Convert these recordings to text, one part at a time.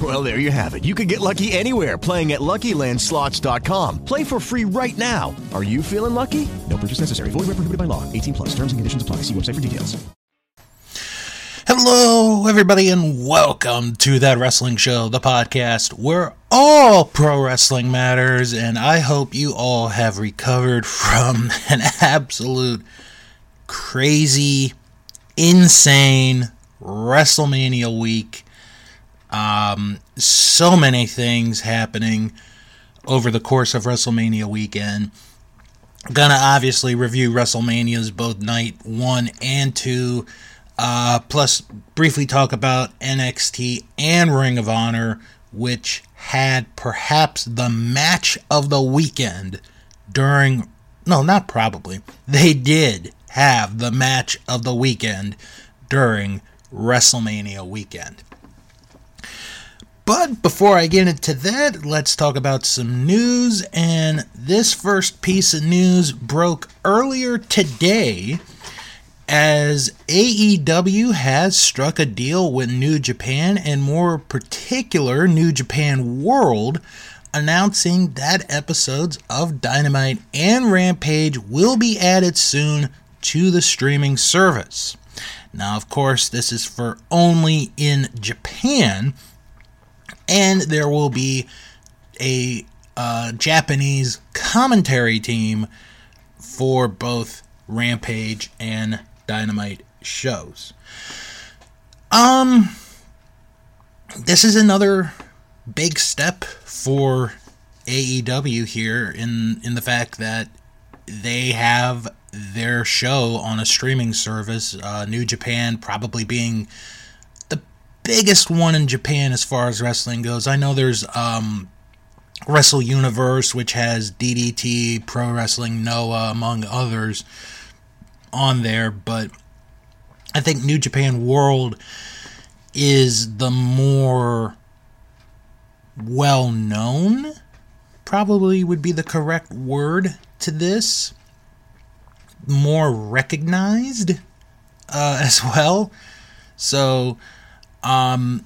Well, there you have it. You can get lucky anywhere playing at LuckyLandSlots.com. Play for free right now. Are you feeling lucky? No purchase necessary. Void where prohibited by law. 18 plus. Terms and conditions apply. See website for details. Hello, everybody, and welcome to That Wrestling Show, the podcast where all pro wrestling matters. And I hope you all have recovered from an absolute crazy, insane WrestleMania week. Um, so many things happening over the course of WrestleMania weekend. Gonna obviously review WrestleManias both night one and two. Uh, plus, briefly talk about NXT and Ring of Honor, which had perhaps the match of the weekend during. No, not probably. They did have the match of the weekend during WrestleMania weekend. But before I get into that, let's talk about some news. And this first piece of news broke earlier today as AEW has struck a deal with New Japan and more particular New Japan World announcing that episodes of Dynamite and Rampage will be added soon to the streaming service. Now, of course, this is for only in Japan, and there will be a uh, Japanese commentary team for both Rampage and Dynamite shows. Um, this is another big step for AEW here in in the fact that they have their show on a streaming service. Uh, New Japan probably being biggest one in Japan as far as wrestling goes. I know there's um, Wrestle Universe, which has DDT, Pro Wrestling Noah, among others on there, but I think New Japan World is the more well known, probably would be the correct word to this. More recognized uh, as well. So, um,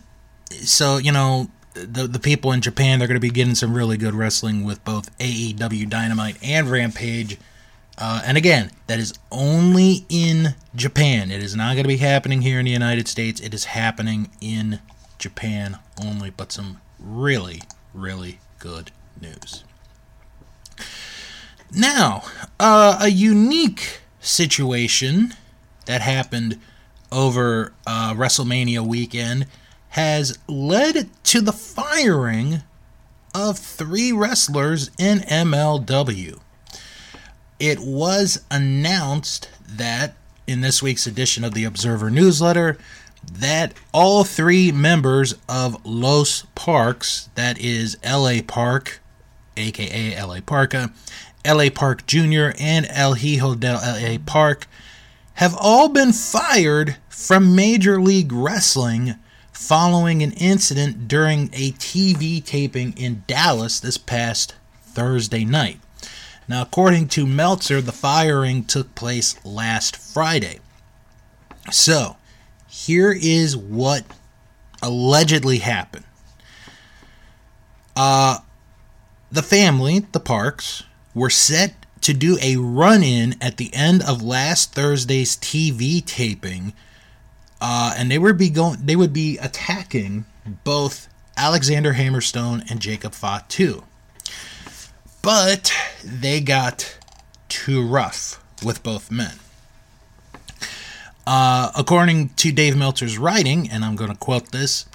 so you know, the the people in Japan they're going to be getting some really good wrestling with both AEW Dynamite and Rampage. Uh, and again, that is only in Japan. It is not going to be happening here in the United States. It is happening in Japan only, but some really, really good news. Now, uh, a unique situation that happened over uh, WrestleMania weekend has led to the firing of three wrestlers in MLW. It was announced that in this week's edition of the Observer newsletter that all three members of Los Parks, that is LA Park, aka LA Parka, LA Park Jr., and El Hijo del LA Park, have all been fired from Major League Wrestling following an incident during a TV taping in Dallas this past Thursday night. Now, according to Meltzer, the firing took place last Friday. So, here is what allegedly happened. Uh, the family, the Parks, were set to do a run in at the end of last Thursday's TV taping, uh, and they would be going. They would be attacking both Alexander Hammerstone and Jacob Fatu. But they got too rough with both men. Uh, according to Dave Meltzer's writing, and I'm going to quote this,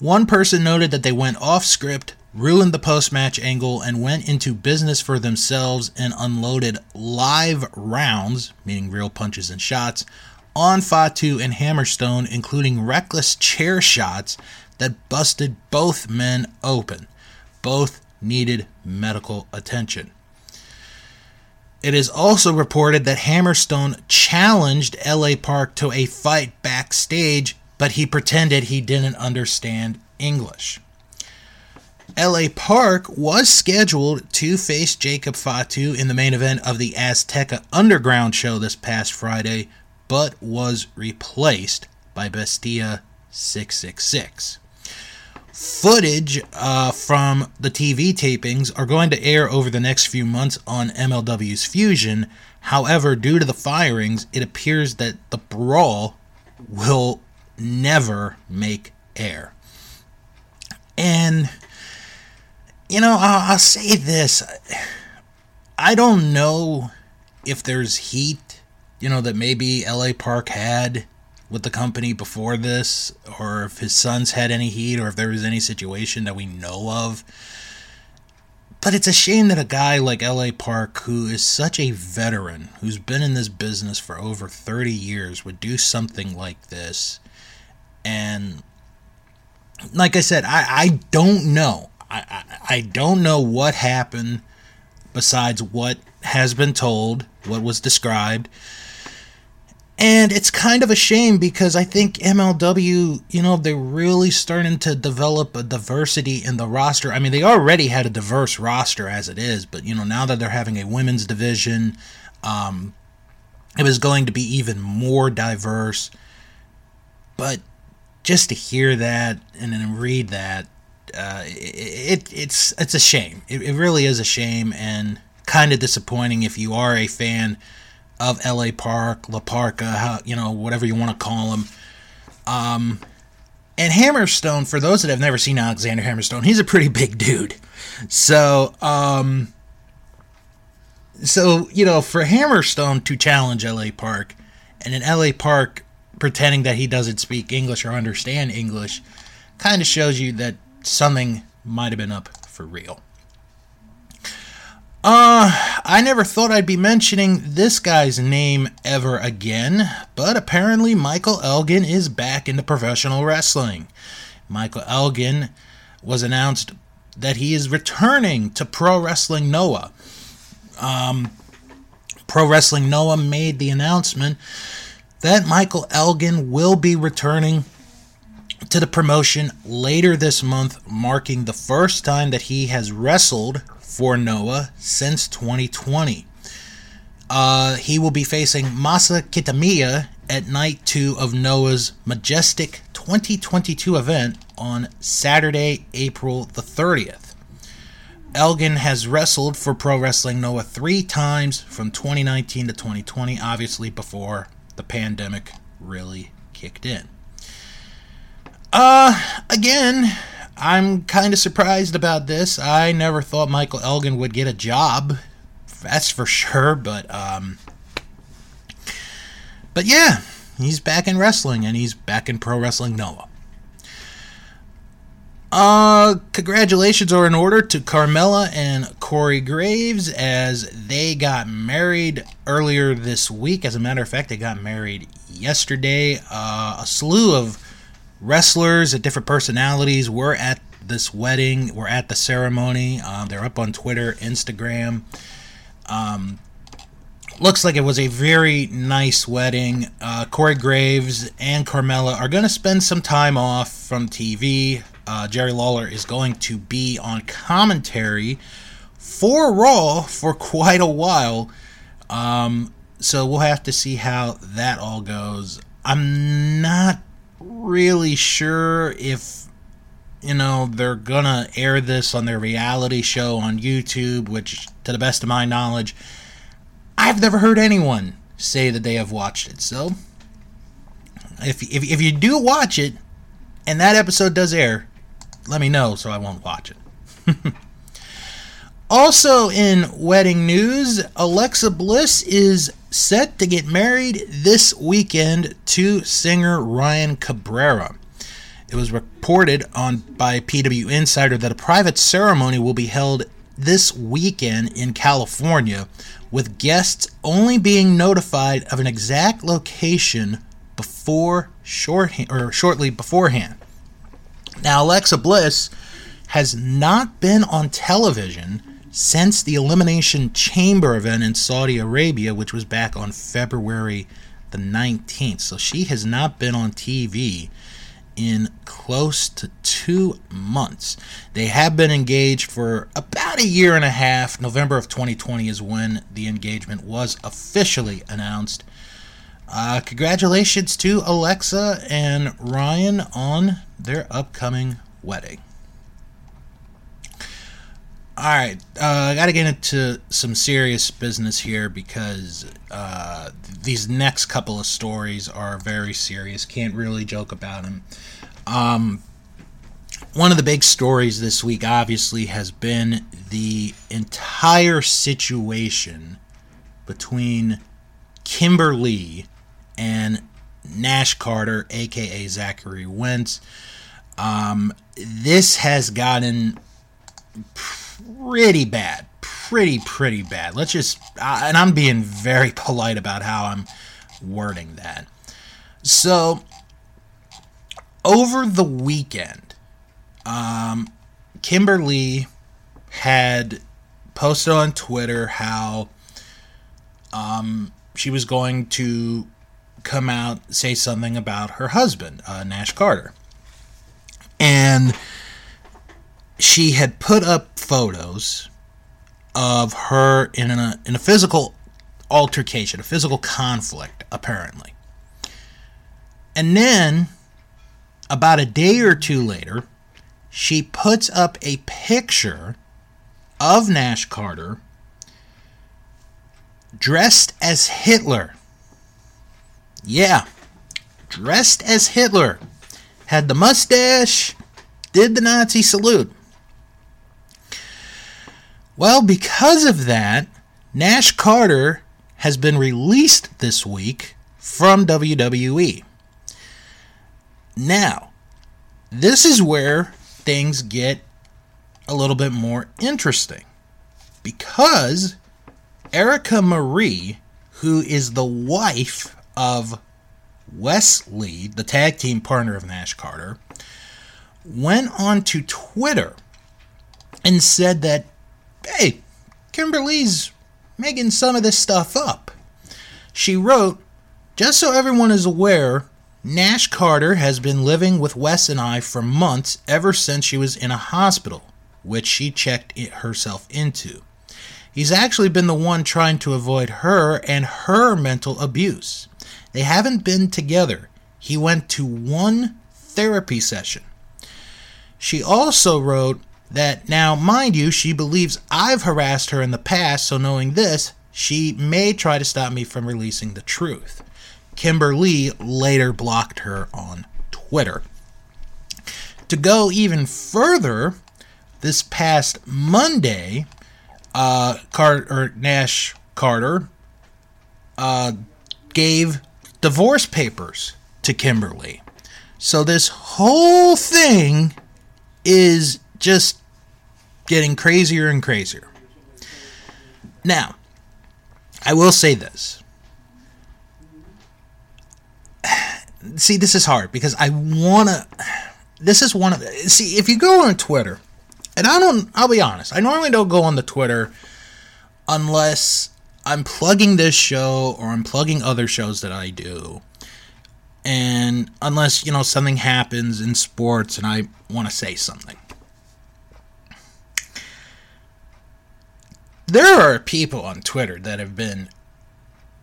one person noted that they went off script, ruined the post match angle, and went into business for themselves and unloaded live rounds, meaning real punches and shots, on Fatu and Hammerstone, including reckless chair shots that busted both men open. Both needed medical attention. It is also reported that Hammerstone challenged LA Park to a fight backstage, but he pretended he didn't understand English. LA Park was scheduled to face Jacob Fatu in the main event of the Azteca Underground show this past Friday, but was replaced by Bestia 666 footage uh, from the TV tapings are going to air over the next few months on MLW's Fusion. However, due to the firings, it appears that the brawl will never make air. And, you know, I'll, I'll say this I don't know if there's heat, you know, that maybe LA Park had with the company before this, or if his sons had any heat, or if there was any situation that we know of. But it's a shame that a guy like L.A. Park, who is such a veteran, who's been in this business for over 30 years, would do something like this. And like I said, I, I don't know. I, I, don't know what happened besides what has been told, what was described. And it's kind of a shame because I think MLW, you know, they're really starting to develop a diversity in the roster. I mean, they already had a diverse roster as it is, but, you know, now that they're having a women's division, um, it was going to be even more diverse. But just to hear that and then read that, uh, it, it, it's it's a shame. It, it really is a shame and kind of disappointing if you are a fan of LA Park, La Parka, how, you know, whatever you want to call him. Um, and Hammerstone, for those that have never seen Alexander Hammerstone, he's a pretty big dude. So, um, so you know, for Hammerstone to challenge LA Park, and in LA Park pretending that he doesn't speak English or understand English, kind of shows you that something might have been up for real. Uh, I never thought I'd be mentioning this guy's name ever again, but apparently Michael Elgin is back into professional wrestling. Michael Elgin was announced that he is returning to Pro Wrestling Noah. Um, Pro Wrestling Noah made the announcement that Michael Elgin will be returning to the promotion later this month, marking the first time that he has wrestled for Noah since 2020. Uh, he will be facing Masa Kitamiya at night two of Noah's Majestic 2022 event on Saturday, April the 30th. Elgin has wrestled for Pro Wrestling Noah three times from 2019 to 2020, obviously before the pandemic really kicked in. Uh, again, I'm kind of surprised about this. I never thought Michael Elgin would get a job that's for sure. But um, but yeah, he's back in wrestling and he's back in pro wrestling Noah. Uh, congratulations are in order to Carmella and Corey Graves as they got married earlier this week. As a matter of fact, they got married yesterday. Uh, a slew of wrestlers at different personalities were at this wedding, were at the ceremony. Uh, they're up on Twitter, Instagram. Um, looks like it was a very nice wedding. Uh, Corey Graves and Carmella are going to spend some time off from TV uh, Jerry Lawler is going to be on commentary for Raw for quite a while. Um, so we'll have to see how that all goes. I'm not really sure if you know they're gonna air this on their reality show on YouTube, which, to the best of my knowledge, I've never heard anyone say that they have watched it. So, if if, if you do watch it, and that episode does air, let me know so I won't watch it. also, in wedding news, Alexa Bliss is set to get married this weekend to singer Ryan Cabrera. It was reported on by PW Insider that a private ceremony will be held this weekend in California, with guests only being notified of an exact location before short or shortly beforehand. Now, Alexa Bliss has not been on television since the Elimination Chamber event in Saudi Arabia, which was back on February the 19th. So she has not been on TV in close to two months. They have been engaged for about a year and a half. November of 2020 is when the engagement was officially announced. Uh, congratulations to Alexa and Ryan on their upcoming wedding. All right, uh, I got to get into some serious business here because uh, these next couple of stories are very serious. Can't really joke about them. Um, one of the big stories this week, obviously, has been the entire situation between Kimber Lee and Nash Carter, aka Zachary Wentz. Um, this has gotten pretty bad, pretty pretty bad. Let's just, uh, and I'm being very polite about how I'm wording that. So, over the weekend, um, Kimber Lee had posted on Twitter how um, she was going to come out say something about her husband, uh, Nash Carter. And she had put up photos of her in a uh, in a physical altercation, a physical conflict, apparently. And then about a day or two later, she puts up a picture of Nash Carter dressed as Hitler yeah, dressed as Hitler, had the mustache, did the Nazi salute. Well, because of that, Nash Carter has been released this week from WWE. Now, this is where things get a little bit more interesting because Erica Marie, who is the wife of Wes Lee, the tag team partner of Nash Carter, went on to Twitter and said that, hey, Kimber Lee's making some of this stuff up. She wrote, just so everyone is aware, Nash Carter has been living with Wes and I for months ever since she was in a hospital, which she checked herself into. He's actually been the one trying to avoid her and her mental abuse. They haven't been together. He went to one therapy session. She also wrote that now, mind you, she believes I've harassed her in the past, so knowing this, she may try to stop me from releasing the truth. Kimber Lee later blocked her on Twitter. To go even further, this past Monday, uh, Nash Carter uh, gave divorce papers to Kimber Lee. So this whole thing is just getting crazier and crazier. Now, I will say this. See, this is hard because I want to. This is one of. See, if you go on Twitter, and I don't. I'll be honest. I normally don't go on the Twitter unless I'm plugging this show or I'm plugging other shows that I do. And unless, you know, something happens in sports and I want to say something. There are people on Twitter that have been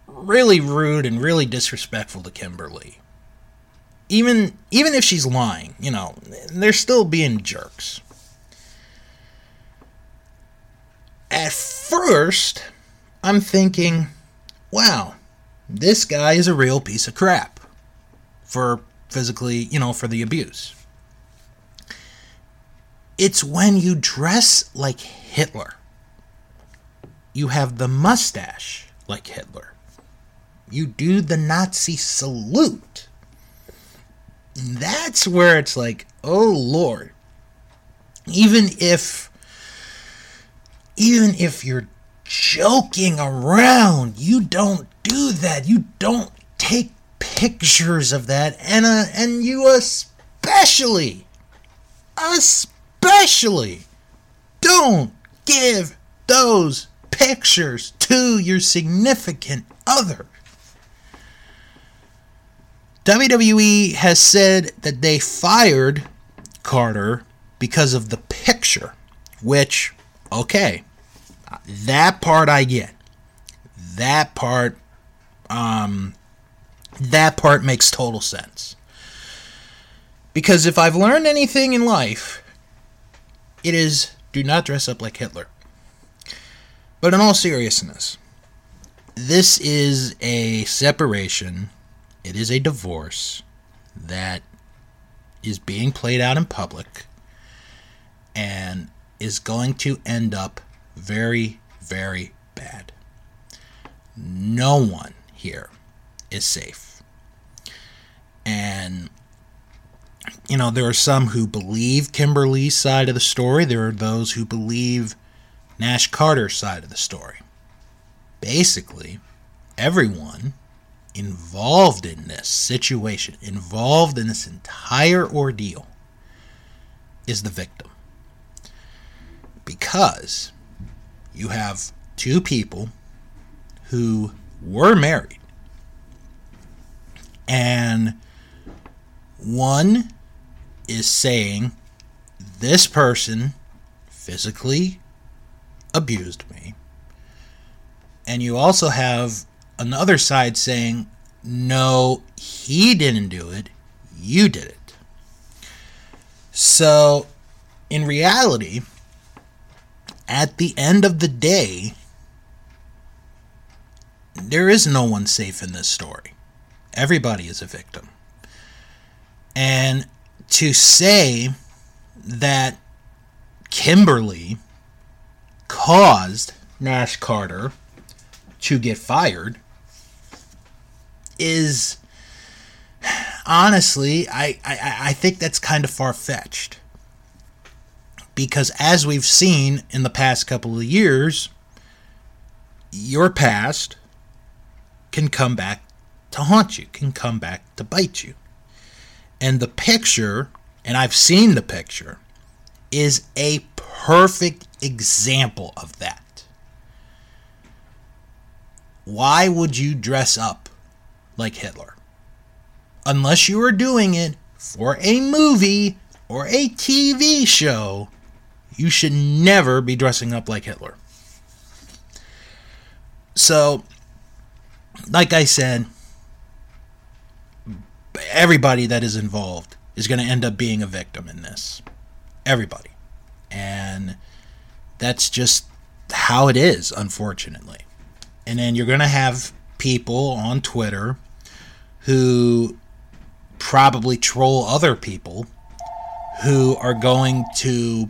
really rude and really disrespectful to Kimber Lee. Even even if she's lying, you know, they're still being jerks. At first, I'm thinking, wow, this guy is a real piece of crap for physically, you know, for the abuse. It's when you dress like Hitler. You have the mustache like Hitler. You do the Nazi salute. That's where it's like, oh Lord. Even if even if you're joking around. You don't do that. You don't take pictures of that. And uh, and you especially especially don't give those pictures to your significant other. WWE has said that they fired Carter because of the picture, which, okay, that part I get. That part, um, that part makes total sense. Because if I've learned anything in life, it is do not dress up like Hitler. But in all seriousness, this is a separation, it is a divorce that is being played out in public and is going to end up very, very bad. No one here is safe. And, you know, there are some who believe Kimber Lee's side of the story, there are those who believe Nash Carter's side of the story. Basically, everyone involved in this situation, involved in this entire ordeal, is the victim. Because you have two people who were married. And one is saying, This person physically abused me. And you also have another side saying, No, he didn't do it, you did it. So, in reality, at the end of the day, there is no one safe in this story. Everybody is a victim. And to say that Kimber Lee caused Nash Carter to get fired is honestly, I, I, I think that's kind of far fetched because as we've seen in the past couple of years, your past can come back to haunt you, can come back to bite you. And the picture, and I've seen the picture, is a perfect example of that. Why would you dress up like Hitler? Unless you are doing it for a movie or a TV show you should never be dressing up like Hitler. So, like I said, everybody that is involved is going to end up being a victim in this. Everybody. And that's just how it is, unfortunately. And then you're going to have people on Twitter who probably troll other people who are going to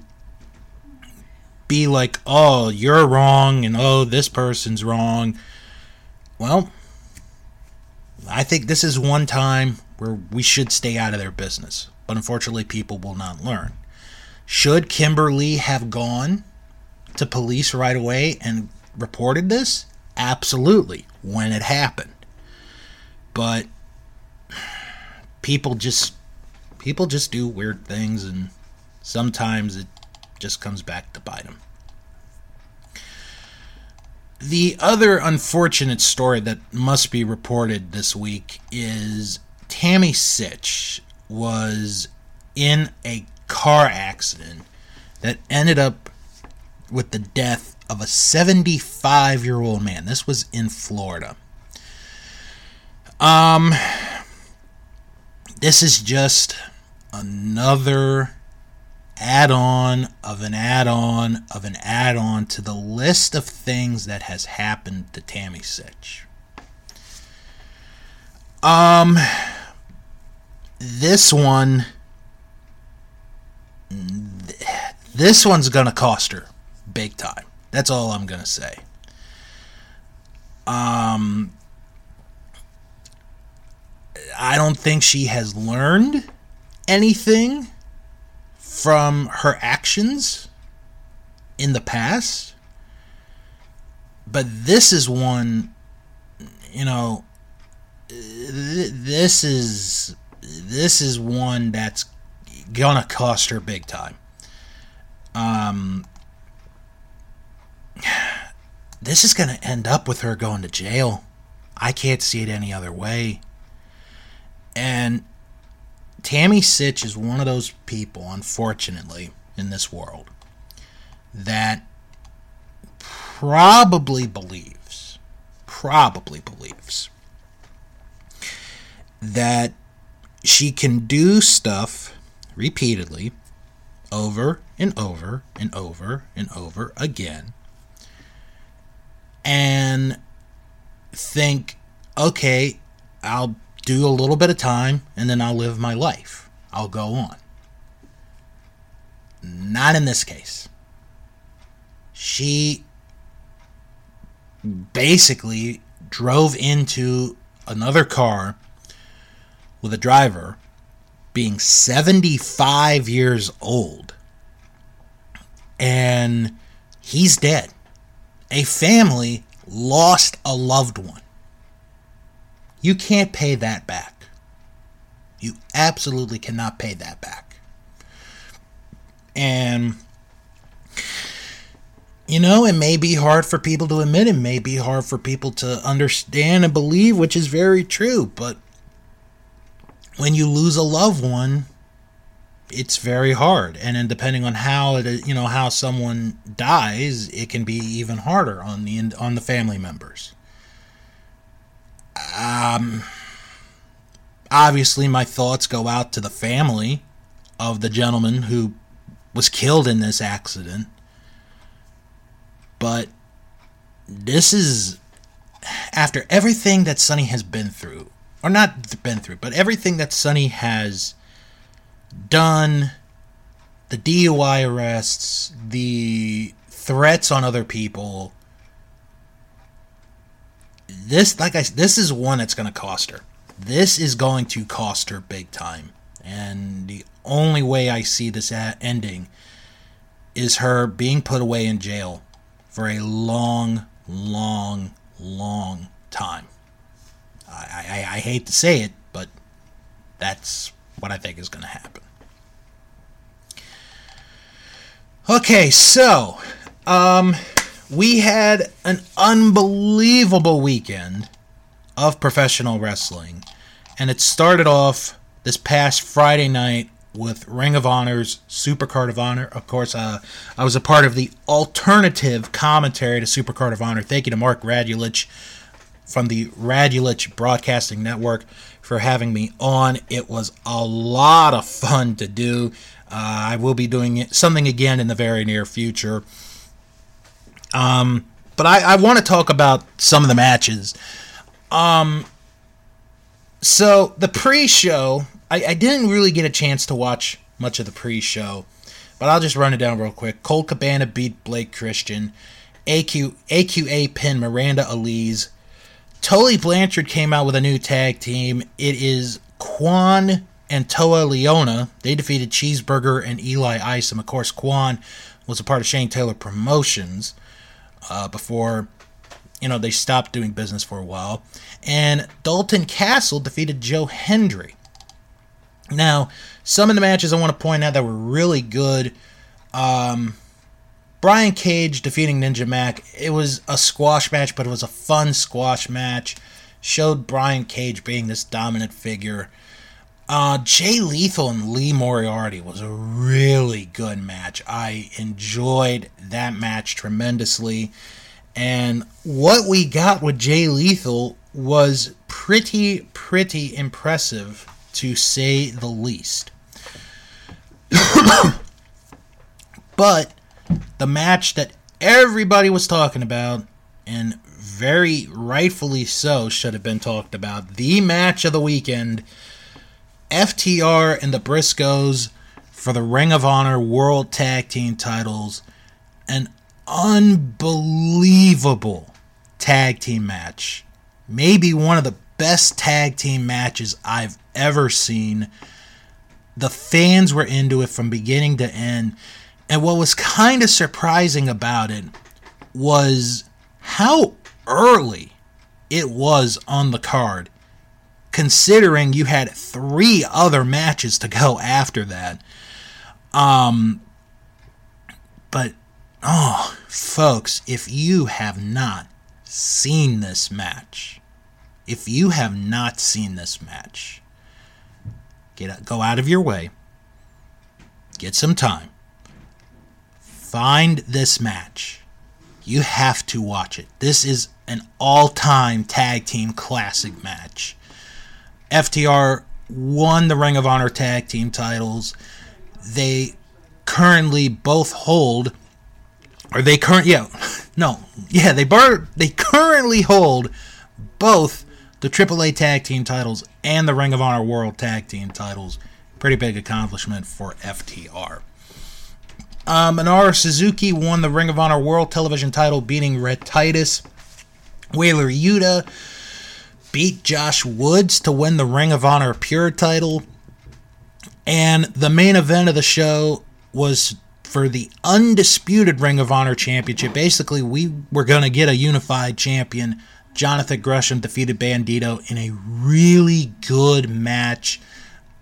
be like, oh, you're wrong, and oh, this person's wrong. Well, I think this is one time where we should stay out of their business. But unfortunately, people will not learn. Should Kimber Lee have gone to police right away and reported this? Absolutely, when it happened. But people just people just do weird things and sometimes it just comes back to bite them. The other unfortunate story that must be reported this week is Tammy Sytch was in a car accident that ended up with the death of a 75 year old man. This was in Florida. Um, this is just another add on of an add on of an add on to the list of things that has happened to Tammy Sytch. Um, this one, this one's gonna cost her big time. That's all I'm gonna say. Um, I don't think she has learned anything from her actions in the past. But this is one, you know, th- this is this is one that's gonna cost her big time. Um, this is gonna end up with her going to jail. I can't see it any other way. And Tammy Sytch is one of those people, unfortunately, in this world that probably believes, probably believes that she can do stuff repeatedly over and over and over and over again and think, okay, I'll do a little bit of time and then I'll live my life. I'll go on. Not in this case. She basically drove into another car with a driver being 75 years old and he's dead. A family lost a loved one. You can't pay that back. You absolutely cannot pay that back. And, you know, it may be hard for people to admit, it may be hard for people to understand and believe, which is very true, but when you lose a loved one, it's very hard and then depending on how it you know how someone dies it can be even harder on the on the family members um, obviously, my thoughts go out to the family of the gentleman who was killed in this accident. But this is after everything that Sunny has been through, or not been through, but everything that Sunny has done the DUI arrests, the threats on other people, this like I this is one that's going to cost her. This is going to cost her big time. And the only way I see this ending is her being put away in jail for a long, long, long time. I, I, I hate to say it, but that's what I think is going to happen. Okay, so um, we had an unbelievable weekend of professional wrestling. And it started off this past Friday night with Ring of Honor's Supercard of Honor. Of course, uh, I was a part of the alternative commentary to Supercard of Honor. Thank you to Mark Radulich from the Radulich Broadcasting Network for having me on. It was a lot of fun to do. Uh, I will be doing something again in the very near future. Um, but I, I want to talk about some of the matches. Um, so the pre-show, I, I didn't really get a chance to watch much of the pre-show, but I'll just run it down real quick. Colt Cabana beat Blake Christian. AQ, AQA pin Miranda Alize. Tully Blanchard came out with a new tag team. It is Kaun and Toa Liona. They defeated Cheeseburger and Eli Isom. Of course, Kaun was a part of Shane Taylor Promotions uh, before, you know, they stopped doing business for a while. And Dalton Castle defeated Joe Hendry. Now, some of the matches I want to point out that were really good. Um, Brian Cage defeating Ninja Mac. It was a squash match, but it was a fun squash match. Showed Brian Cage being this dominant figure. Uh, Jay Lethal and Lee Moriarty was a really good match. I enjoyed that match tremendously. And what we got with Jay Lethal was pretty, pretty impressive to say the least. but the match that everybody was talking about, and very rightfully so, should have been talked about, the match of the weekend FTR and the Briscoes for the Ring of Honor World Tag Team titles. An unbelievable tag team match. Maybe one of the best tag team matches I've ever seen. The fans were into it from beginning to end. And what was kind of surprising about it was how early it was on the card considering you had three other matches to go after that. Um, but oh, folks, if you have not seen this match, if you have not seen this match, get go out of your way, get some time, find this match. You have to watch it. This is an all-time tag team classic match. FTR won the Ring of Honor tag team titles. They currently both hold or they current yeah no yeah they bar they currently hold both the AAA tag team titles and the Ring of Honor World tag team titles. Pretty big accomplishment for FTR. Um, Minoru Suzuki won the Ring of Honor World Television title, beating Rhett Titus. Wheeler Yuta beat Josh Woods to win the Ring of Honor Pure title. And the main event of the show was for the undisputed Ring of Honor Championship. Basically, we were going to get a unified champion. Jonathan Gresham defeated Bandido in a really good match.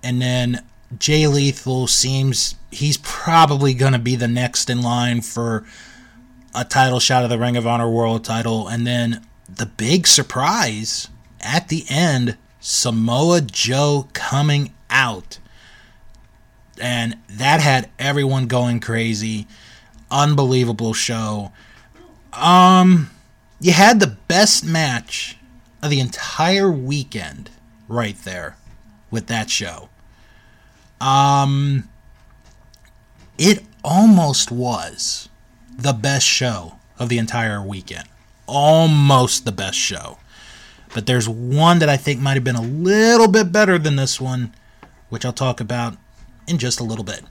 And then Jay Lethal seems he's probably going to be the next in line for a title shot of the Ring of Honor World title. And then the big surprise at the end, Samoa Joe coming out. And that had everyone going crazy. Unbelievable show. Um you had the best match of the entire weekend right there with that show. Um it almost was the best show of the entire weekend. Almost the best show. But there's one that I think might have been a little bit better than this one, which I'll talk about in just a little bit.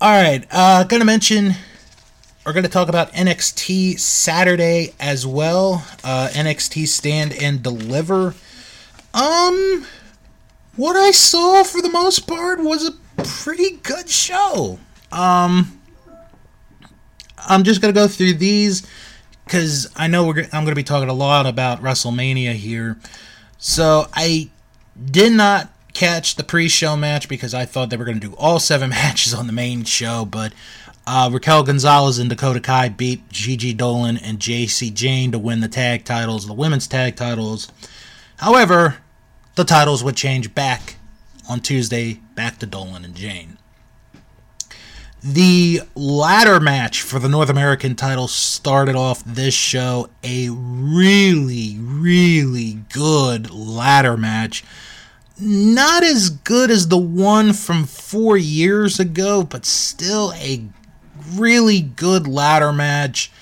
All right, uh, gonna mention we're gonna talk about NXT Saturday as well. Uh, NXT Stand and Deliver. Um, what I saw for the most part was a pretty good show. Um, I'm just gonna go through these because I know we're, I'm going to be talking a lot about WrestleMania here. So I did not catch the pre-show match because I thought they were going to do all seven matches on the main show, but uh, Raquel Gonzalez and Dakota Kai beat Gigi Dolan and Jacy Jayne to win the tag titles, the women's tag titles. However, the titles would change back on Tuesday, back to Dolan and Jayne. The ladder match for the North American title started off this show a really, really good ladder match. Not as good as the one from four years ago, but still a really good ladder match.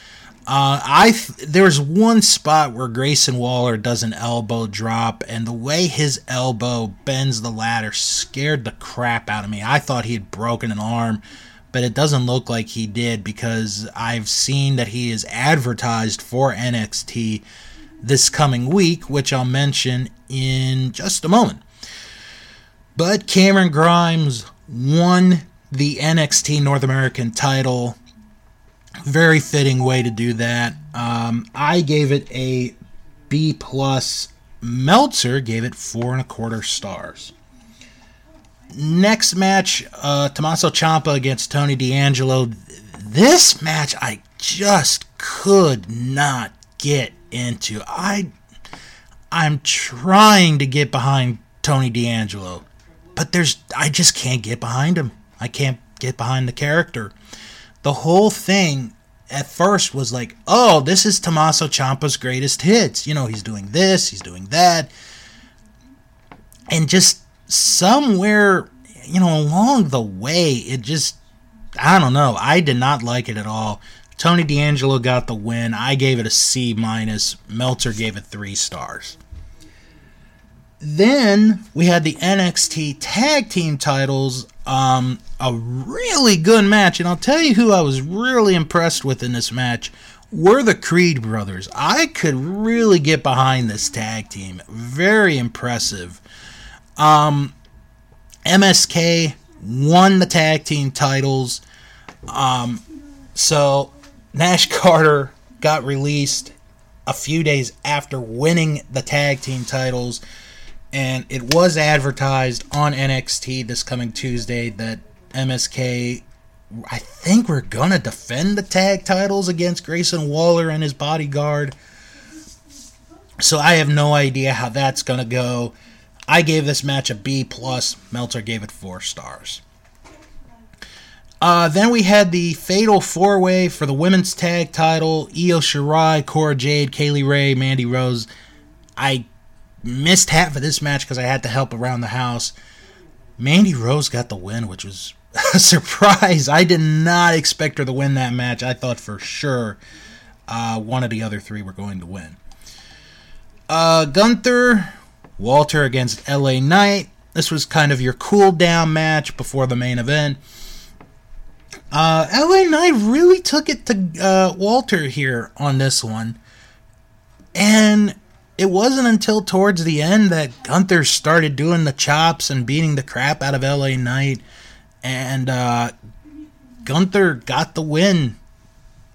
Uh, I th- there's one spot where Grayson Waller does an elbow drop, and the way his elbow bends the ladder scared the crap out of me. I thought he had broken an arm, but it doesn't look like he did because I've seen that he is advertised for NXT this coming week, which I'll mention in just a moment. But Cameron Grimes won the NXT North American title very fitting way to do that. Um, I gave it a B plus. Meltzer gave it four and a quarter stars. Next match, uh, Tommaso Ciampa against Tony D'Angelo. This match I just could not get into. I I'm trying to get behind Tony D'Angelo, but there's I just can't get behind him. I can't get behind the character the whole thing at first was like, oh, this is Tommaso Ciampa's greatest hits. You know, he's doing this, he's doing that. And just somewhere, you know, along the way, it just, I don't know. I did not like it at all. Tony D'Angelo got the win. I gave it a C minus. Meltzer gave it three stars. Then we had the NXT tag team titles. Um, a really good match, and I'll tell you who I was really impressed with in this match were the Creed brothers. I could really get behind this tag team. Very impressive. Um, MSK won the tag team titles. Um, so Nash Carter got released a few days after winning the tag team titles and it was advertised on NXT this coming Tuesday that MSK I think we're gonna defend the tag titles against Grayson Waller and his bodyguard. So I have no idea how that's gonna go. I gave this match a B plus. Meltzer gave it four stars. Uh, then we had the Fatal Four Way for the women's tag title: Io Shirai, Cora Jade, Kay Lee Ray, Mandy Rose. I missed half of this match because I had to help around the house. Mandy Rose got the win, which was a surprise. I did not expect her to win that match. I thought for sure uh, one of the other three were going to win. Uh, Gunther, Walter against LA Knight. This was kind of your cool down match before the main event. Uh, LA Knight really took it to uh, Walter here on this one. And it wasn't until towards the end that Gunther started doing the chops and beating the crap out of LA Knight. And uh, Gunther got the win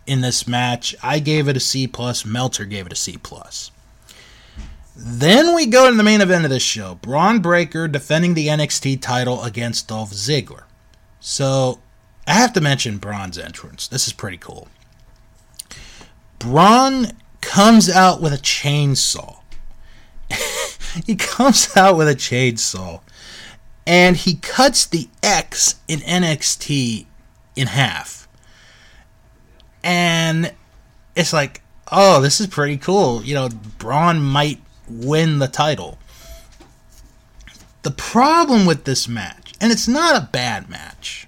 in this match. I gave it a C plus. Meltzer gave it a C plus. Then we go to the main event of this show: Bron Breakker defending the NXT title against Dolph Ziggler. So I have to mention Bron's entrance. This is pretty cool. Bron comes out with a chainsaw. he comes out with a chainsaw and he cuts the X in NXT in half. And it's like, oh, this is pretty cool. You know, Bron might win the title. The problem with this match, and it's not a bad match,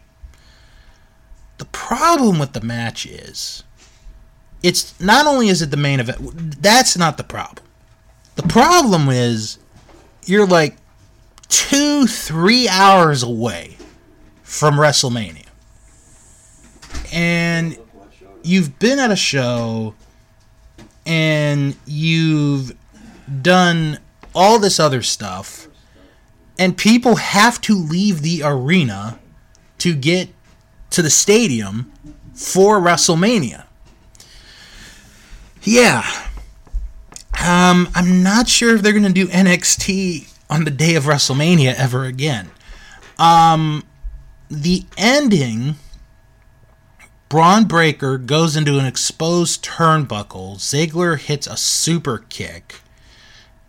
the problem with the match is it's not only is it the main event, that's not the problem. The problem is you're like two, three hours away from WrestleMania. And you've been at a show and you've done all this other stuff, and people have to leave the arena to get to the stadium for WrestleMania. Yeah. Um, I'm not sure if they're going to do NXT on the day of WrestleMania ever again. Um, the ending, Bron Breakker goes into an exposed turnbuckle. Ziggler hits a super kick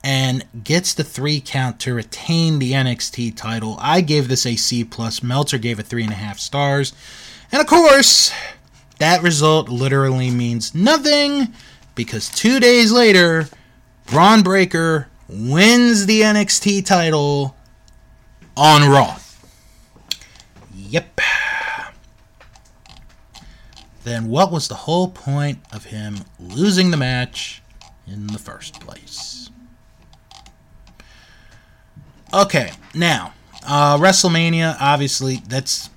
and gets the three count to retain the NXT title. I gave this a C plus. Meltzer gave it three and a half stars, and of course, that result literally means nothing because two days later, Bron Breakker wins the NXT title on Raw. Yep. then what was the whole point of him losing the match in the first place? Okay, now uh, WrestleMania. Obviously, that's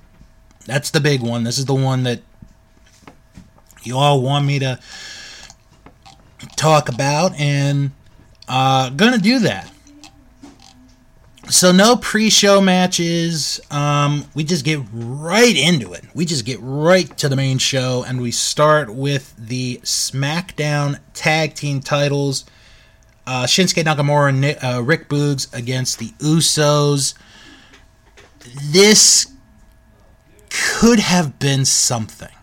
that's the big one. This is the one that you all want me to talk about, and uh, gonna do that. So no pre-show matches. Um, we just get right into it. We just get right to the main show, and we start with the SmackDown Tag Team titles. Uh, Shinsuke Nakamura and uh, Rick Boogs against the Usos. This could have been something.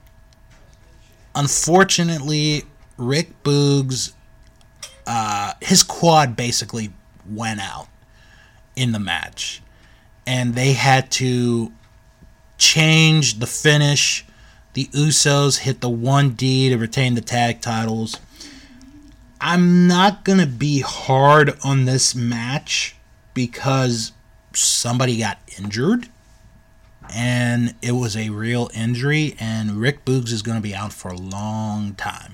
Unfortunately, Rick Boogs, uh, his quad basically went out in the match. And they had to change the finish. The Usos hit the 1D to retain the tag titles. I'm not going to be hard on this match because somebody got injured and it was a real injury and Rick Boogs is going to be out for a long time.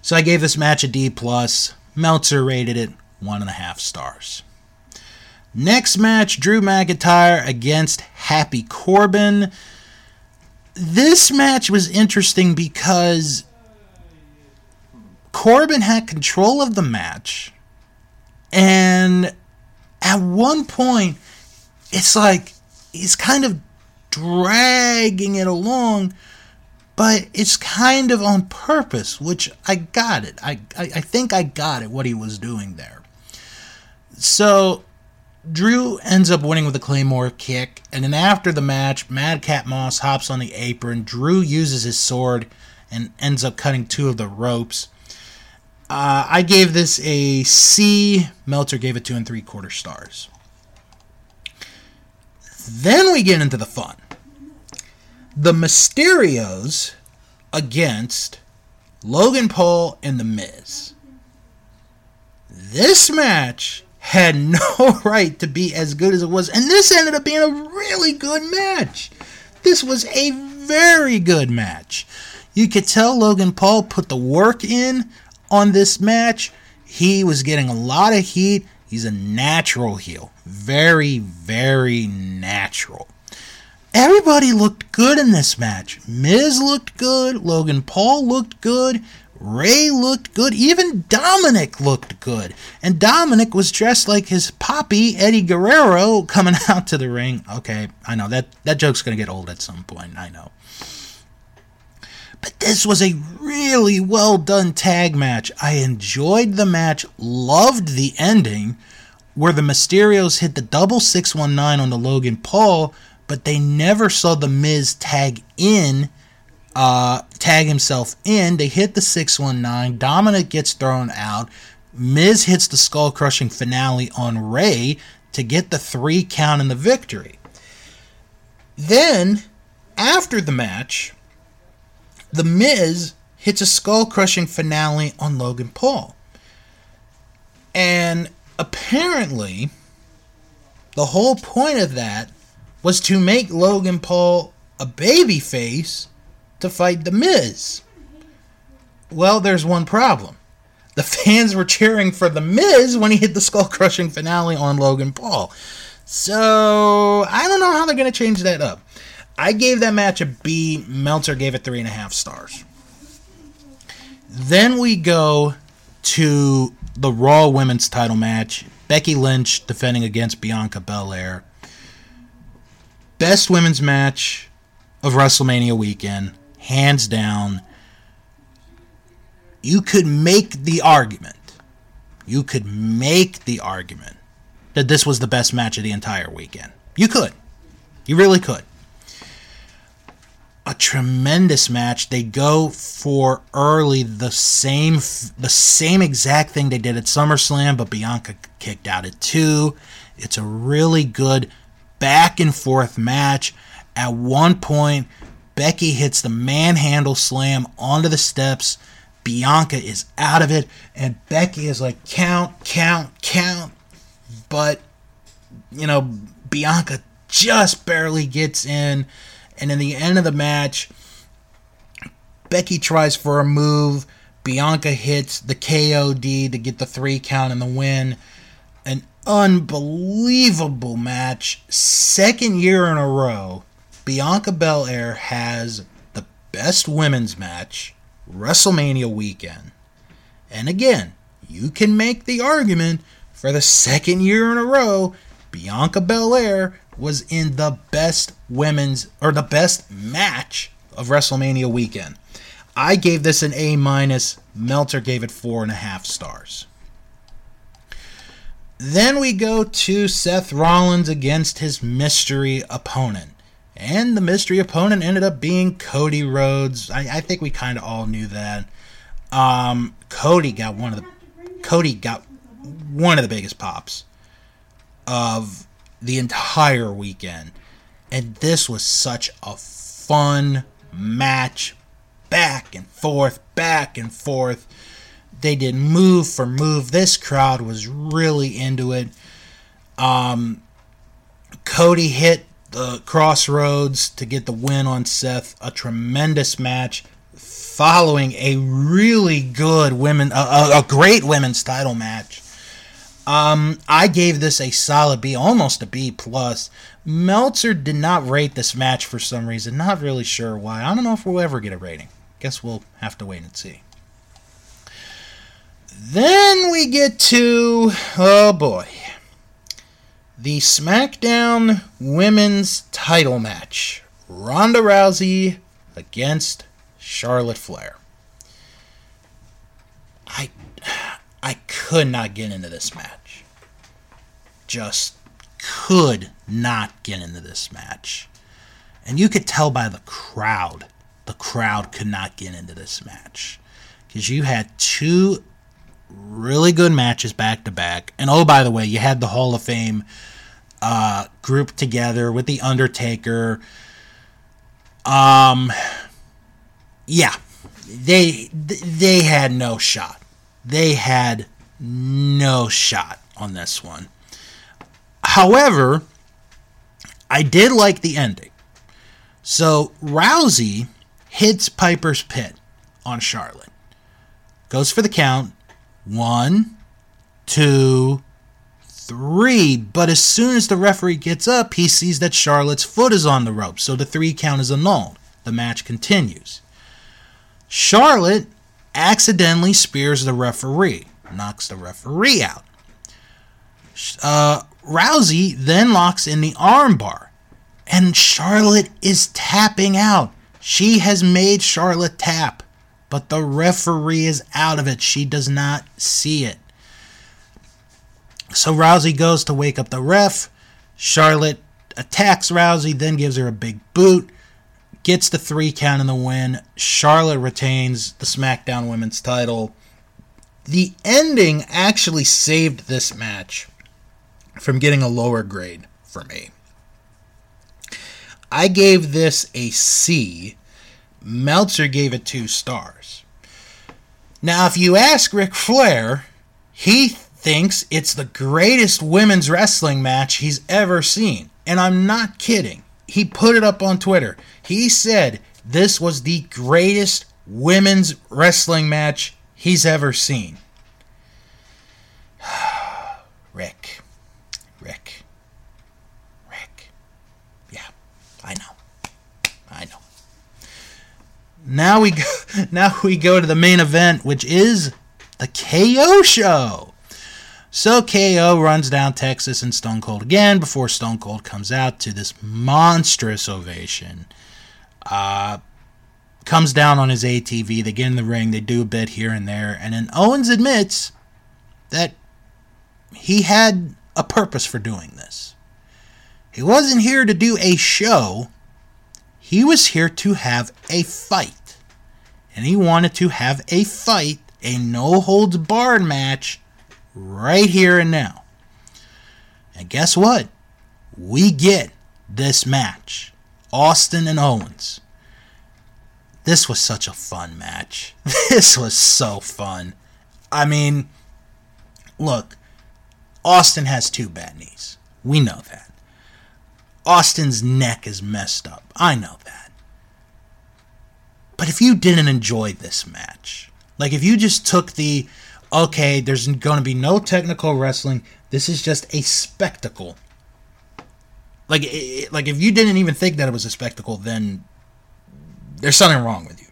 So I gave this match a D plus. Meltzer rated it one and a half stars. Next match, Drew McIntyre against Happy Corbin. This match was interesting because Corbin had control of the match. And at one point, it's like he's kind of dragging it along, but it's kind of on purpose, which I got it. I, I, I think I got it, what he was doing there. So Drew ends up winning with a Claymore kick, and then after the match, Madcap Moss hops on the apron. Drew uses his sword and ends up cutting two of the ropes. Uh, I gave this a C. Meltzer gave it two and three quarter stars. Then we get into the fun. The Mysterios against Logan Paul and The Miz. This match had no right to be as good as it was, and this ended up being a really good match. This was a very good match. You could tell Logan Paul put the work in on this match. He was getting a lot of heat. He's a natural heel. Very, very natural. Everybody looked good in this match. Miz looked good. Logan Paul looked good. Ray looked good. Even Dominic looked good. And Dominic was dressed like his poppy, Eddie Guerrero, coming out to the ring. Okay, I know that, that joke's going to get old at some point. I know. But this was a really well done tag match. I enjoyed the match, loved the ending where the Mysterios hit the double 619 on the Logan Paul, but they never saw the Miz tag in, uh, tag himself in. They hit the 619. Dominic gets thrown out. Miz hits the skull crushing finale on Ray to get the three count and the victory. Then, after the match, the Miz hits a skull crushing finale on Logan Paul. And apparently, the whole point of that was to make Logan Paul a babyface to fight The Miz. Well, there's one problem. The fans were cheering for The Miz when he hit the skull crushing finale on Logan Paul. So, I don't know how they're going to change that up. I gave that match a B. Meltzer gave it three and a half stars. Then we go to the Raw Women's title match. Becky Lynch defending against Bianca Belair. Best women's match of WrestleMania weekend, hands down. You could make the argument. You could make the argument that this was the best match of the entire weekend. You could. You really could a tremendous match. They go for early the same the same exact thing they did at SummerSlam, but Bianca kicked out at two. It's a really good back and forth match. At one point, Becky hits the manhandle slam onto the steps. Bianca is out of it, and Becky is like, count, count, count. But, you know, Bianca just barely gets in and in the end of the match, Becky tries for a move. Bianca hits the KOD to get the three count and the win. An unbelievable match. Second year in a row, Bianca Belair has the best women's match WrestleMania weekend. And again, you can make the argument for the second year in a row, Bianca Belair was in the best women's or the best match of WrestleMania weekend. I gave this an A minus. Meltzer gave it four and a half stars. Then we go to Seth Rollins against his mystery opponent. And the mystery opponent ended up being Cody Rhodes. I, I think we kind of all knew that. Um, Cody got one of the Cody got one of the biggest pops of the entire weekend. And this was such a fun match. Back and forth, back and forth. They did move for move. This crowd was really into it. Um, Cody hit the crossroads to get the win on Seth. A tremendous match following a really good women, a, a great women's title match. Um, I gave this a solid B, almost a B plus. Meltzer did not rate this match for some reason. Not really sure why. I don't know if we'll ever get a rating. Guess we'll have to wait and see. Then we get to oh boy, the SmackDown Women's Title match: Ronda Rousey against Charlotte Flair. I I could not get into this match. Just could not get into this match. And you could tell by the crowd, the crowd could not get into this match. Because you had two really good matches back to back. And oh, by the way, you had the Hall of Fame uh, group together with The Undertaker. Um, yeah, they they had no shot. They had no shot on this one. However, I did like the ending. So Rousey hits Piper's Pit on Charlotte. Goes for the count. One, two, three. But as soon as the referee gets up, he sees that Charlotte's foot is on the rope. So the three count is annulled. The match continues. Charlotte accidentally spears the referee, knocks the referee out. Uh, Rousey then locks in the armbar, and Charlotte is tapping out. She has made Charlotte tap, but the referee is out of it. She does not see it. So Rousey goes to wake up the ref. Charlotte attacks Rousey, then gives her a big boot gets the three count in the win. Charlotte retains the SmackDown Women's title. The ending actually saved this match from getting a lower grade for me. I gave this a C. Meltzer gave it two stars. Now, if you ask Ric Flair, he thinks it's the greatest women's wrestling match he's ever seen. And I'm not kidding. He put it up on Twitter. He said this was the greatest women's wrestling match he's ever seen. Rick. Rick. Rick. Yeah, I know. I know. Now we go now we go to the main event, which is the KO show. So KO runs down Texas and Stone Cold again before Stone Cold comes out to this monstrous ovation. Uh, comes down on his ATV. They get in the ring. They do a bit here and there. And then Owens admits that he had a purpose for doing this. He wasn't here to do a show, he was here to have a fight. And he wanted to have a fight, a no holds barred match right here and now. And guess what? We get this match Austin and Owens. This was such a fun match. This was so fun. I mean, look, Austin has two bad knees. We know that. Austin's neck is messed up. I know that. But if you didn't enjoy this match, like if you just took the, okay, there's going to be no technical wrestling, this is just a spectacle. Like, like if you didn't even think that it was a spectacle, then there's something wrong with you.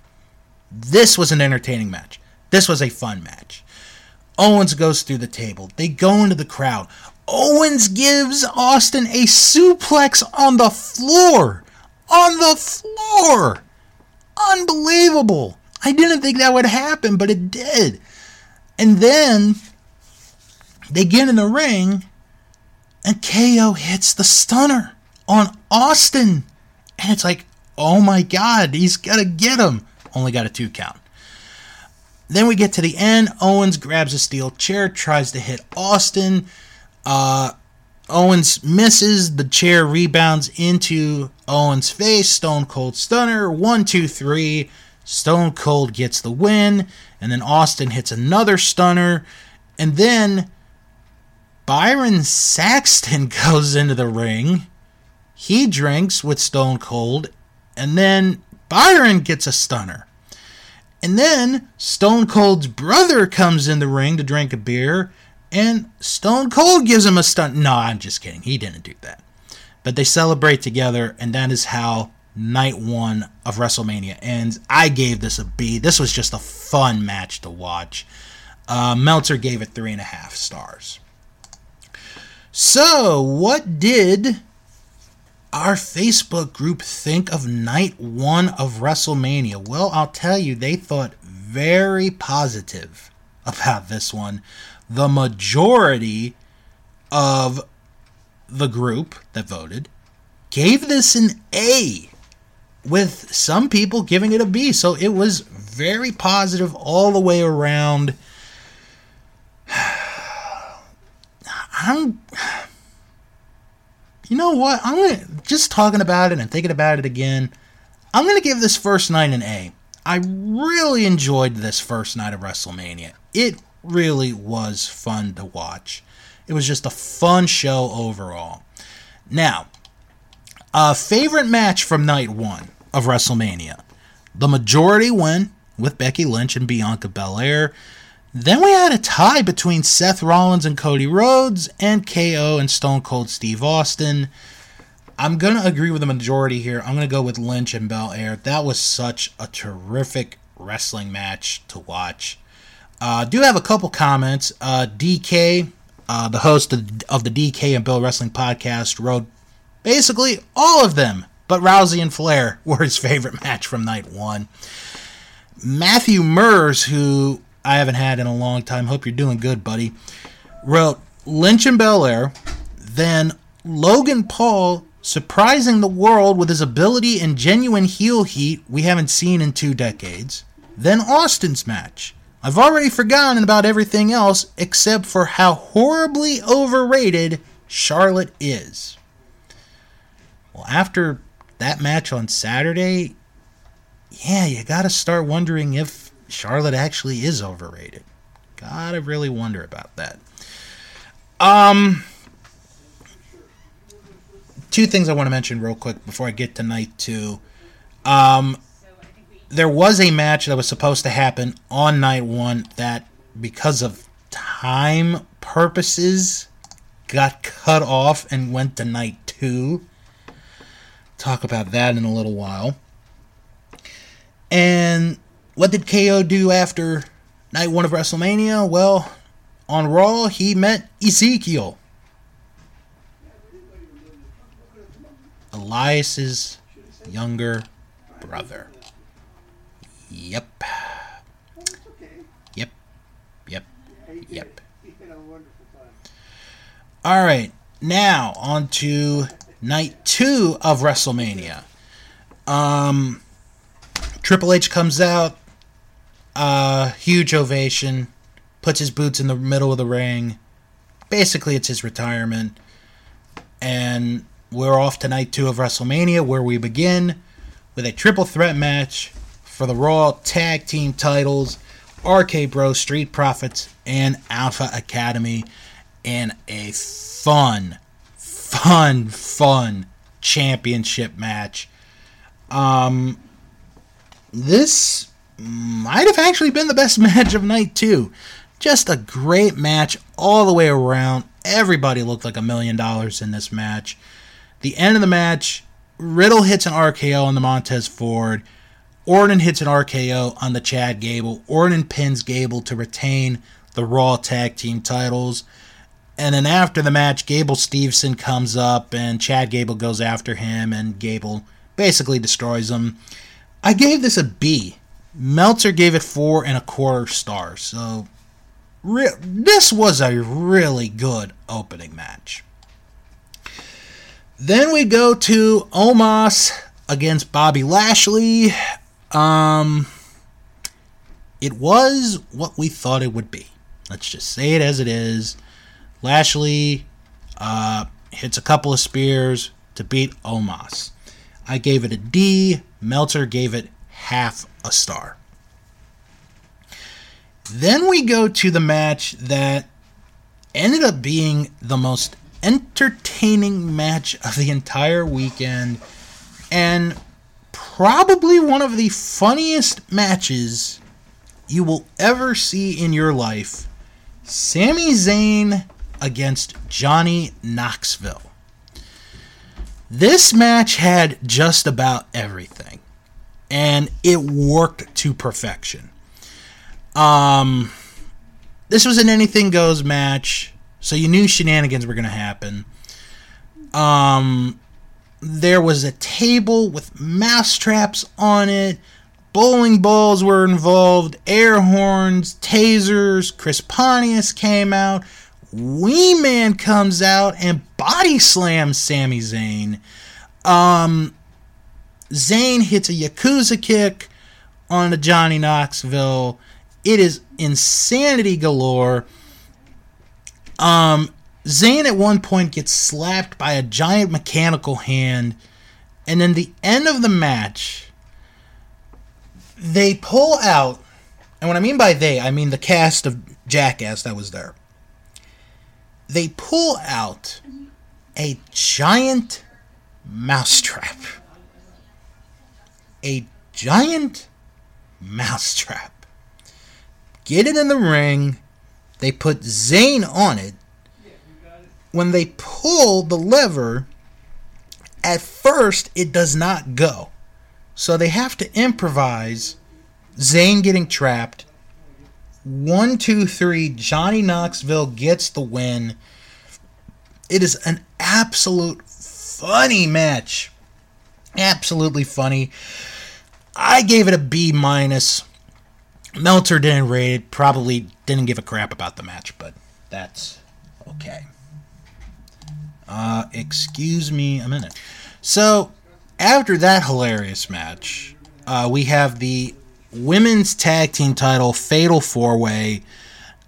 This was an entertaining match. This was a fun match. Owens goes through the table. They go into the crowd. Owens gives Austin a suplex on the floor. On the floor. Unbelievable. I didn't think that would happen, but it did. And then they get in the ring, and KO hits the stunner on Austin. And it's like, oh my God, he's got to get him. Only got a two count. Then we get to the end. Owens grabs a steel chair, tries to hit Austin. Uh, Owens misses. The chair rebounds into Owens' face. Stone Cold Stunner. One, two, three. Stone Cold gets the win. And then Austin hits another stunner. And then Byron Saxton goes into the ring. He drinks with Stone Cold. And then Byron gets a stunner. And then Stone Cold's brother comes in the ring to drink a beer, and Stone Cold gives him a stunt. No, I'm just kidding. He didn't do that. But they celebrate together, and that is how night one of WrestleMania ends. I gave this a B. This was just a fun match to watch. Uh, Meltzer gave it three and a half stars. So, what did our Facebook group think of night one of WrestleMania? Well, I'll tell you, they thought very positive about this one. The majority of the group that voted gave this an A, with some people giving it a B. So it was very positive all the way around. I'm you know what? I'm gonna just talking about it and thinking about it again. I'm gonna give this first night an A. I really enjoyed this first night of WrestleMania. It really was fun to watch. It was just a fun show overall. Now, a favorite match from night one of WrestleMania. The majority win with Becky Lynch and Bianca Belair. Then we had a tie between Seth Rollins and Cody Rhodes and KO and Stone Cold Steve Austin. I'm going to agree with the majority here. I'm going to go with Lynch and Belair. That was such a terrific wrestling match to watch. Uh, do have a couple comments. Uh, DK, uh, the host of, of the DK and Bill Wrestling podcast, wrote basically all of them, but Rousey and Flair were his favorite match from night one. Matthew Mers, who I haven't had in a long time. Hope you're doing good, buddy. Wrote Lynch and Belair, then Logan Paul surprising the world with his ability and genuine heel heat we haven't seen in two decades. Then Austin's match. I've already forgotten about everything else except for how horribly overrated Charlotte is. Well, after that match on Saturday, yeah, you got to start wondering if Charlotte actually is overrated. Gotta really wonder about that. Um, two things I want to mention real quick before I get to night two. Um, there was a match that was supposed to happen on night one that, because of time purposes, got cut off and went to night two. Talk about that in a little while. And what did KO do after night one of WrestleMania? Well, on Raw, he met Ezekiel. Elias's younger brother. Yep. Yep. Yep. Yep. All right. Now on to night two of WrestleMania. Um, Triple H comes out, uh, huge ovation, puts his boots in the middle of the ring. Basically, it's his retirement. And we're off tonight to night two of WrestleMania, where we begin with a triple threat match for the Raw Tag Team titles RK Bro, Street Profits, and Alpha Academy in a fun, fun, fun championship match. Um, this might have actually been the best match of night two. Just a great match all the way around. Everybody looked like a million dollars in this match. The end of the match, Riddle hits an RKO on the Montez Ford. Orton hits an RKO on the Chad Gable. Orton pins Gable to retain the Raw Tag Team titles. And then after the match, Gable Steveson comes up and Chad Gable goes after him and Gable basically destroys him. I gave this a B. Meltzer gave it four and a quarter stars. So re- this was a really good opening match. Then we go to Omos against Bobby Lashley. Um, it was what we thought it would be. Let's just say it as it is. Lashley uh, hits a couple of spears to beat Omos. I gave it a D. Meltzer gave it half a star. Then we go to the match that ended up being the most entertaining match of the entire weekend and probably one of the funniest matches you will ever see in your life. Sami Zayn against Johnny Knoxville. This match had just about everything, and it worked to perfection. Um, this was an anything goes match, so you knew shenanigans were going to happen. Um, there was a table with mousetraps on it. Bowling balls were involved, air horns, tasers. Chris Pontius came out. Wee Man comes out and body slams Sami Zayn. Um, Zayn hits a Yakuza kick on the Johnny Knoxville. It is insanity galore. Um, at one point gets slapped by a giant mechanical hand, and then the end of the match, they pull out, and what I mean by they, I mean the cast of Jackass that was there they pull out a giant mousetrap. A giant mousetrap. Get it in the ring. They put Zayn on it. When they pull the lever, at first it does not go. So they have to improvise Zayn getting trapped one, two, three. Johnny Knoxville gets the win. It is an absolute funny match. Absolutely funny. I gave it a B minus. Meltzer didn't rate it. Probably didn't give a crap about the match, but that's okay. Uh, excuse me a minute. So, after that hilarious match, uh, we have the women's tag team title fatal four way.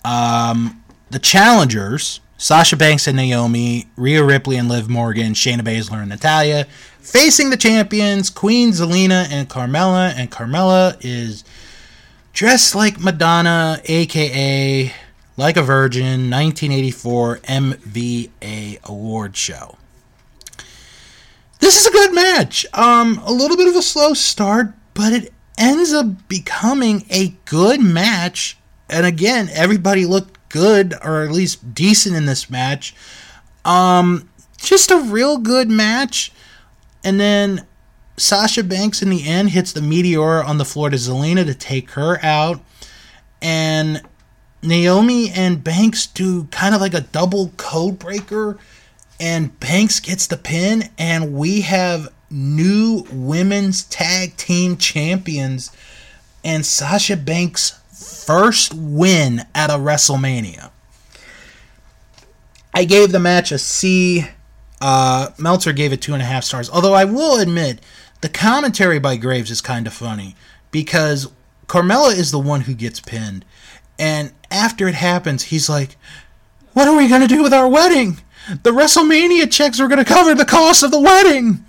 Um, the challengers, Sasha Banks and Naomi, Rhea Ripley and Liv Morgan, Shayna Baszler and Natalya, facing the champions, Queen Zelina and Carmella. And Carmella is dressed like Madonna, aka like a Virgin, 1984 MVA award show. This is a good match. Um, a little bit of a slow start, but it ends up becoming a good match. And again, everybody looked good or at least decent in this match. Um, just a real good match. And then Sasha Banks in the end hits the meteor on the floor to Zelina to take her out. And Naomi and Banks do kind of like a double code breaker. And Banks gets the pin. And we have new women's tag team champions and Sasha Banks' first win at a WrestleMania. I gave the match a C. Uh, Meltzer gave it two and a half stars. Although I will admit, the commentary by Graves is kind of funny because Carmella is the one who gets pinned. And after it happens, he's like, What are we going to do with our wedding? The WrestleMania checks are going to cover the cost of the wedding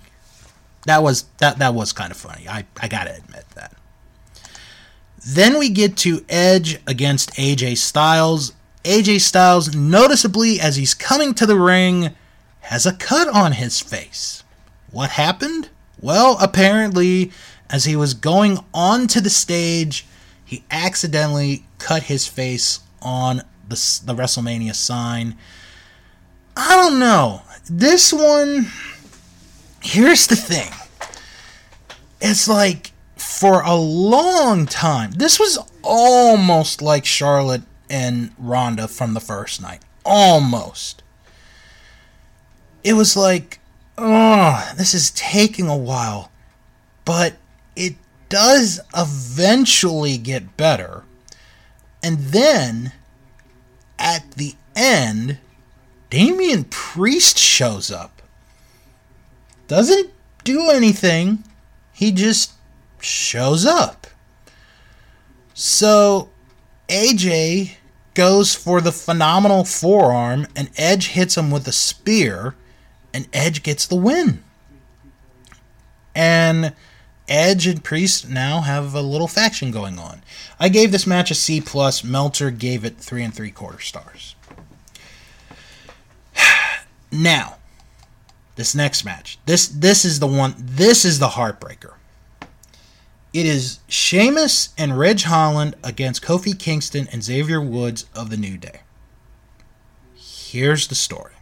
that was that that was kind of funny. I I gotta admit that. Then we get to Edge against AJ Styles. AJ Styles, noticeably as he's coming to the ring, has a cut on his face. What happened? Well, apparently, As he was going onto the stage, he accidentally cut his face on the, the WrestleMania sign. I don't know. This one, here's the thing. It's like for a long time, this was almost like Charlotte and Ronda from the first night. Almost. It was like, oh, this is taking a while. But it does eventually get better. And then at the end, Damian Priest shows up. Doesn't do anything, he just shows up. So AJ goes for the phenomenal forearm, and Edge hits him with a spear, and Edge gets the win. And Edge and Priest now have a little faction going on. I gave this match a C plus. Meltzer gave it three and three quarter stars. now, this next match. This this is the one. This is the heartbreaker. It is Sheamus and Ridge Holland against Kofi Kingston and Xavier Woods of the New Day. Here's the story.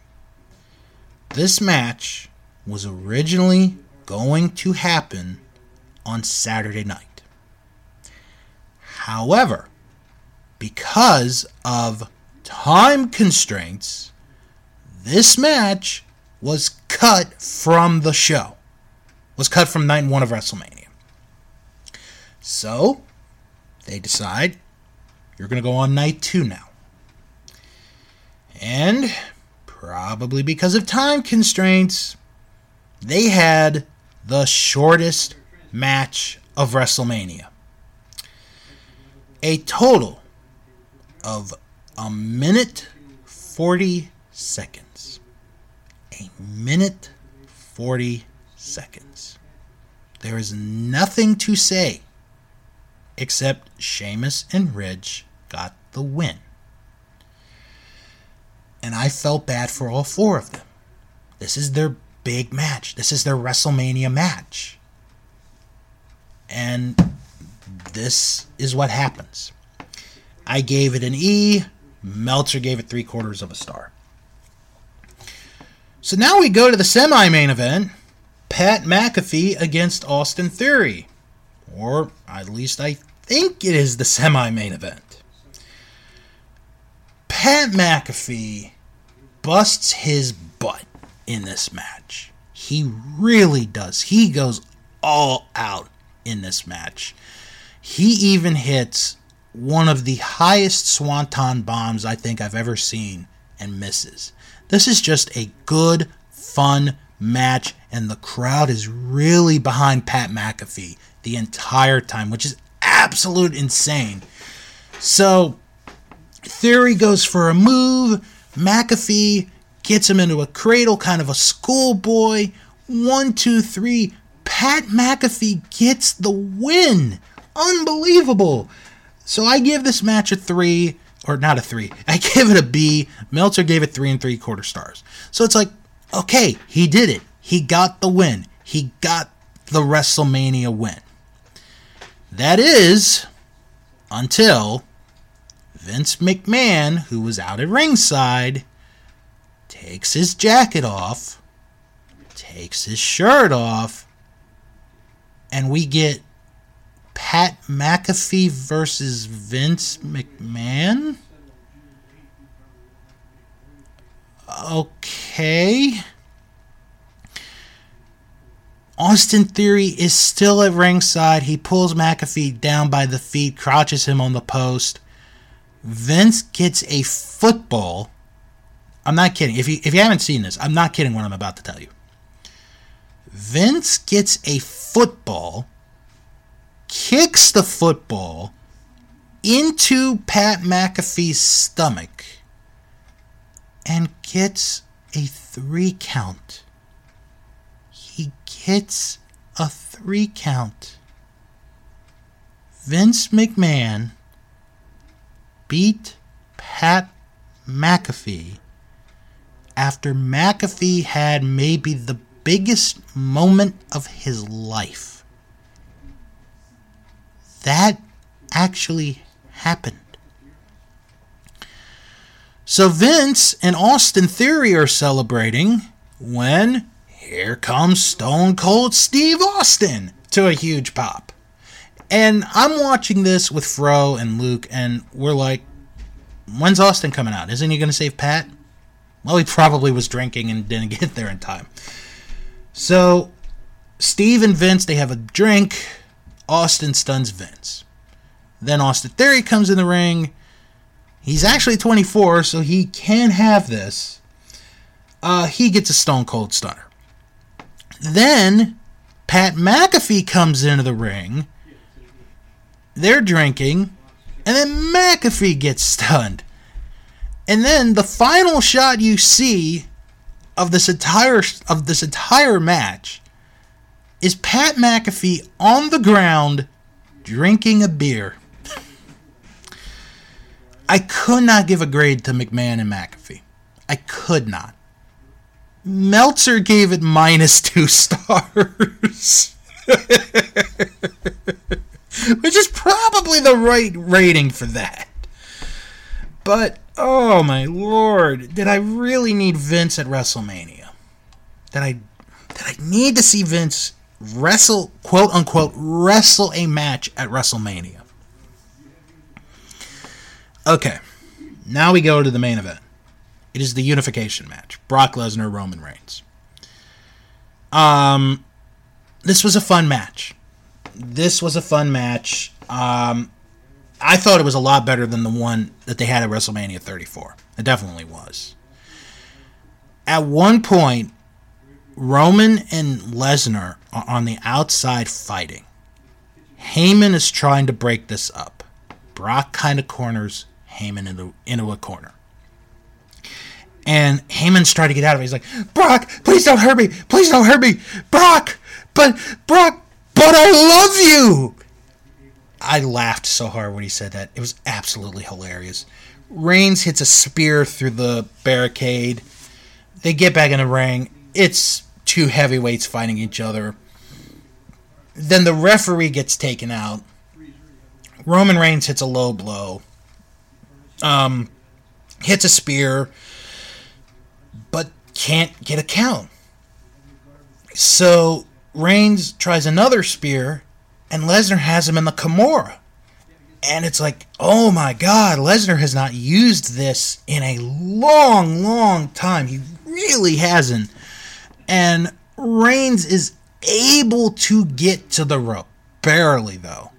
This match was originally going to happen on Saturday night. However, because of time constraints, this match was cut from the show. Was cut from night one of WrestleMania. So, they decide you're going to go on night two now. And, probably because of time constraints, they had the shortest match of WrestleMania. A total of a minute 40 seconds. A minute 40 seconds. There is nothing to say except Sheamus and Ridge got the win. And I felt bad for all four of them. This is their big match. This is their WrestleMania match. And this is what happens. I gave it an E. Meltzer gave it three quarters of a star. So now we go to the semi main event Pat McAfee against Austin Theory. Or at least I think it is the semi main event. Pat McAfee busts his butt in this match. He really does. He goes all out in this match. He even hits one of the highest swanton bombs I think I've ever seen and misses. This is just a good, fun match, and the crowd is really behind Pat McAfee the entire time, which is absolute insane. So, Theory goes for a move. McAfee gets him into a cradle, kind of a schoolboy. One, two, three. Pat McAfee gets the win. Unbelievable. So I give this match a three, or not a three. I give it a B. Meltzer gave it three and three quarter stars. So it's like, okay, he did it. He got the win. He got the WrestleMania win. That is until Vince McMahon, who was out at ringside, takes his jacket off, takes his shirt off, and we get Pat McAfee versus Vince McMahon. Okay. Austin Theory is still at ringside. He pulls McAfee down by the feet, crouches him on the post. Vince gets a football. I'm not kidding. If you if you haven't seen this, I'm not kidding what I'm about to tell you. Vince gets a football, kicks the football into Pat McAfee's stomach, and gets a three count He gets a three count. Vince McMahon beat Pat McAfee after McAfee had maybe the biggest moment of his life. that actually happened. So Vince and Austin Theory are celebrating when here comes Stone Cold Steve Austin to a huge pop. And I'm watching this with Fro and Luke, and we're like, when's Austin coming out? Isn't he going to save Pat? Well, he probably was drinking and didn't get there in time. So, Steve and Vince, they have a drink. Austin stuns Vince. Then Austin Theory comes in the ring. He's actually 24, so he can have this. Uh, he gets a stone cold stunner. Then Pat McAfee comes into the ring. They're drinking, and then McAfee gets stunned. And then the final shot you see of this entire of this entire match is Pat McAfee on the ground drinking a beer. I could not give a grade to McMahon and McAfee. I could not. Meltzer gave it minus two stars. Which is probably the right rating for that. But, oh my lord, did I really need Vince at WrestleMania? Did I did I need to see Vince wrestle quote unquote wrestle a match at WrestleMania? Okay. Now we go to the main event. It is the unification match. Brock Lesnar, Roman Reigns. Um this was a fun match. This was a fun match. Um I thought it was a lot better than the one that they had at WrestleMania 34. It definitely was. At one point, Roman and Lesnar are on the outside fighting. Heyman is trying to break this up. Brock kind of corners Heyman into, into a corner. And Heyman's trying to get out of it. He's like, Brock, please don't hurt me. Please don't hurt me. Brock, but, Brock, but I love you. I laughed so hard when he said that. It was absolutely hilarious. Reigns hits a spear through the barricade. They get back in the ring. It's two heavyweights fighting each other. Then the referee gets taken out. Roman Reigns hits a low blow. Um, hits a spear, but can't get a count. So Reigns tries another spear, and Lesnar has him in the Kimura. And it's like, oh my God, Lesnar has not used this in a long, long time. He really hasn't. And Reigns is able to get to the rope. Barely, though.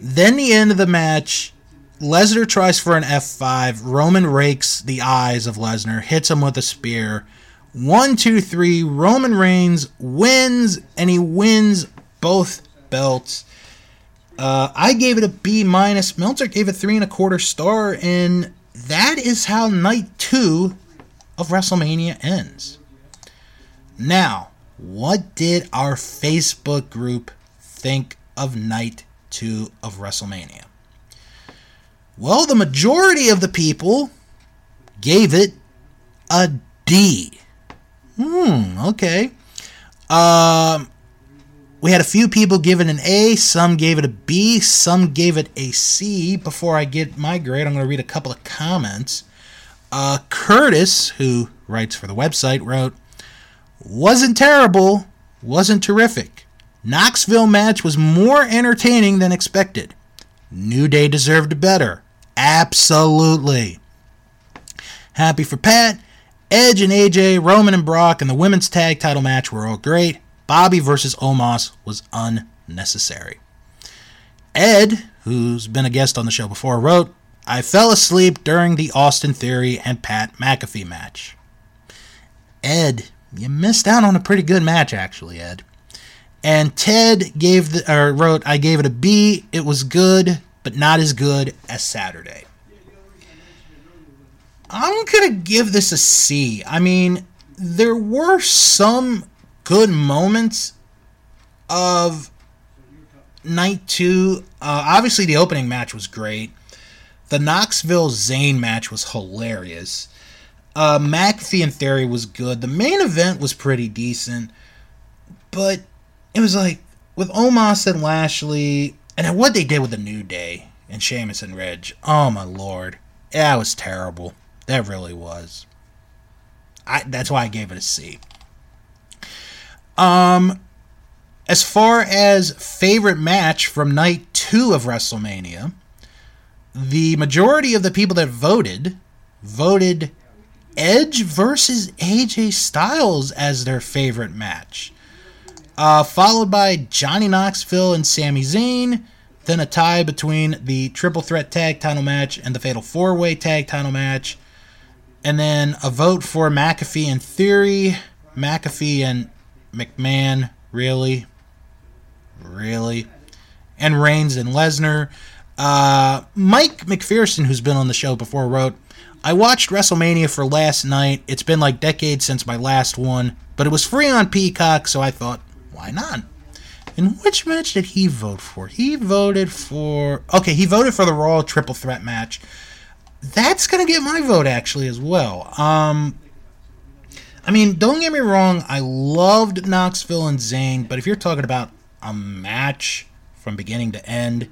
Then the end of the match, Lesnar tries for an F5. Roman rakes the eyes of Lesnar, hits him with a spear. One, two, three. Roman Reigns wins, and he wins both belts. Uh, I gave it a B minus. Meltzer gave it three and a quarter star, and that is how night two of WrestleMania ends. Now, what did our Facebook group think of night two of WrestleMania? Well, the majority of the people gave it a D. Hmm, okay. Um, we had a few people give it an A, some gave it a B, some gave it a C. Before I get my grade, I'm going to read a couple of comments. Uh, Curtis, who writes for the website, wrote, Wasn't terrible, wasn't terrific. Knoxville match was more entertaining than expected. New Day deserved better. Absolutely. Happy for Pat. Edge and AJ, Roman and Brock, and the women's tag title match were all great. Bobby versus Omos was unnecessary. Ed, who's been a guest on the show before, wrote, I fell asleep during the Austin Theory and Pat McAfee match. Ed, you missed out on a pretty good match, actually, Ed. And Ted gave the or wrote, I gave it a B. It was good, but not as good as Saturday. I'm gonna give this a C. I mean, there were some good moments of night two. Uh, obviously, the opening match was great. The Knoxville Zayn match was hilarious. Uh, McAfee and Theory was good. The main event was pretty decent, but it was like with Omos and Lashley, And what they did with the New Day and Sheamus and Ridge, oh my lord, that was terrible. That really was. I that's why I gave it a C. Um, as far as favorite match from night two of WrestleMania, the majority of the people that voted voted Edge versus AJ Styles as their favorite match. Uh, followed by Johnny Knoxville and Sami Zayn, then a tie between the Triple Threat Tag Title match and the Fatal Four Way Tag Title match, and then a vote for McAfee and Theory, McAfee and McMahon, really, really, and Reigns and Lesnar. Uh, Mike McPherson, who's been on the show before, wrote, I watched WrestleMania for last night. It's been like decades since my last one, but it was free on Peacock, so I thought, why not? And which match did he vote for? He voted for. Okay, he voted for the Raw Triple Threat match. That's gonna get my vote actually as well. Um, I mean, don't get me wrong. I loved Knoxville and Zayn, but if you're talking about a match from beginning to end,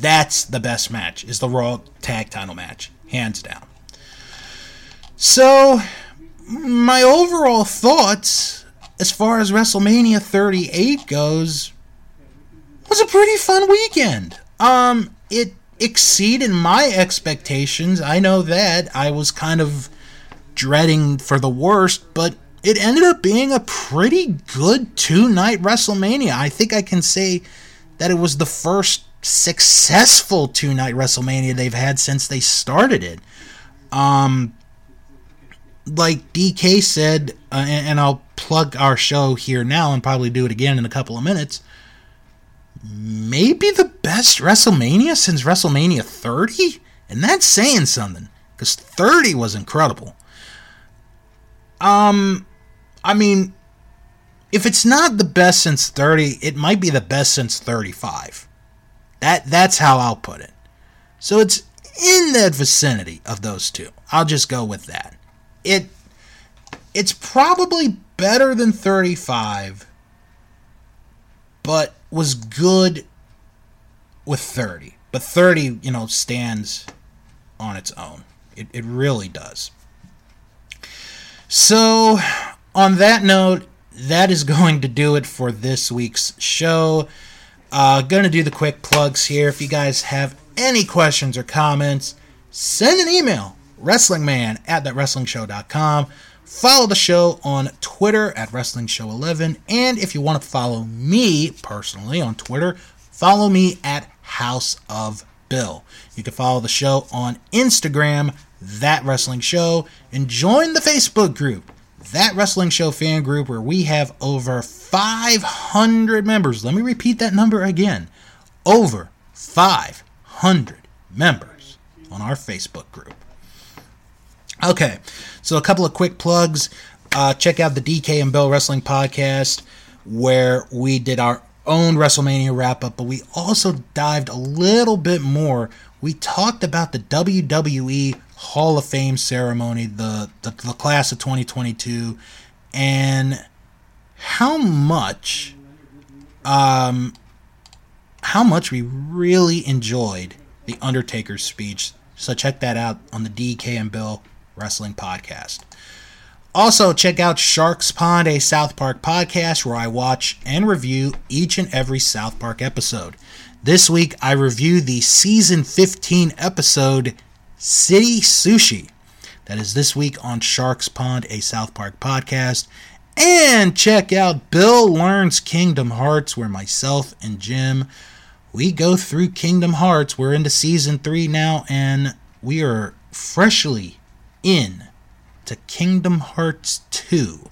that's the best match. Is the Raw Tag Title match, hands down. So, my overall thoughts as far as WrestleMania 38 goes was a pretty fun weekend. Um, it exceeded my expectations. I know that. I was kind of dreading for the worst, but it ended up being a pretty good two night WrestleMania. I think I can say that it was the first successful two night WrestleMania they've had since they started it. Um, like DK said, uh, and, and I'll plug our show here now and probably do it again in a couple of minutes. Maybe the best WrestleMania since WrestleMania 30? And that's saying something, because 30 was incredible. Um, I mean, if it's not the best since 30, it might be the best since 35. That that's how I'll put it. So it's in that vicinity of those two. I'll just go with that. It it's probably better than 35 but was good with 30. But 30, you know, stands on its own. It, it really does. So, on that note, that is going to do it for this week's show. Uh, gonna do the quick plugs here. If you guys have any questions or comments, send an email wrestlingman at thatwrestlingshow.com. Follow the show on Twitter at Wrestling Show 11. And if you want to follow me personally on Twitter, follow me at House of Bill. You can follow the show on Instagram, That Wrestling Show, and join the Facebook group, That Wrestling Show fan group, where we have over 500 members. Let me repeat that number again over 500 members on our Facebook group. Okay, so a couple of quick plugs. Uh, check out the DK and Bill Wrestling podcast, where we did our own WrestleMania wrap up, but we also dived a little bit more. We talked about the WWE Hall of Fame ceremony, the, the, the class of 2022, and how much um how much we really enjoyed the Undertaker's speech. So check that out on the DK and Bill Wrestling Podcast. Also, check out Sharks Pond, a South Park podcast where I watch and review each and every South Park episode. This week, I review the season 15 episode City Sushi. That is this week on Sharks Pond, a South Park podcast. And check out Bill Learns Kingdom Hearts, where myself and Jim we go through Kingdom Hearts. We're into season three now, and we are freshly in to Kingdom Hearts 2.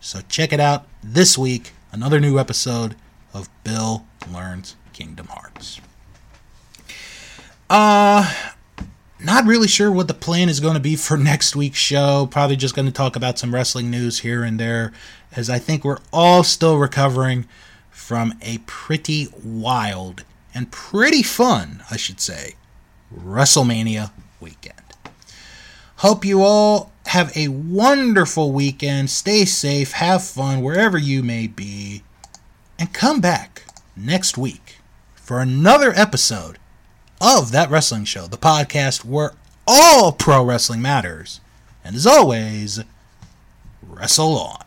So check it out this week. Another new episode of Bill Learns Kingdom Hearts. Uh, not really sure what the plan is going to be for next week's show. Probably just going to talk about some wrestling news here and there, as I think we're all still recovering from a pretty wild and pretty fun, I should say, WrestleMania weekend. Hope you all have a wonderful weekend. Stay safe, have fun wherever you may be, and come back next week for another episode of That Wrestling Show, the podcast where all pro wrestling matters. And as always, wrestle on.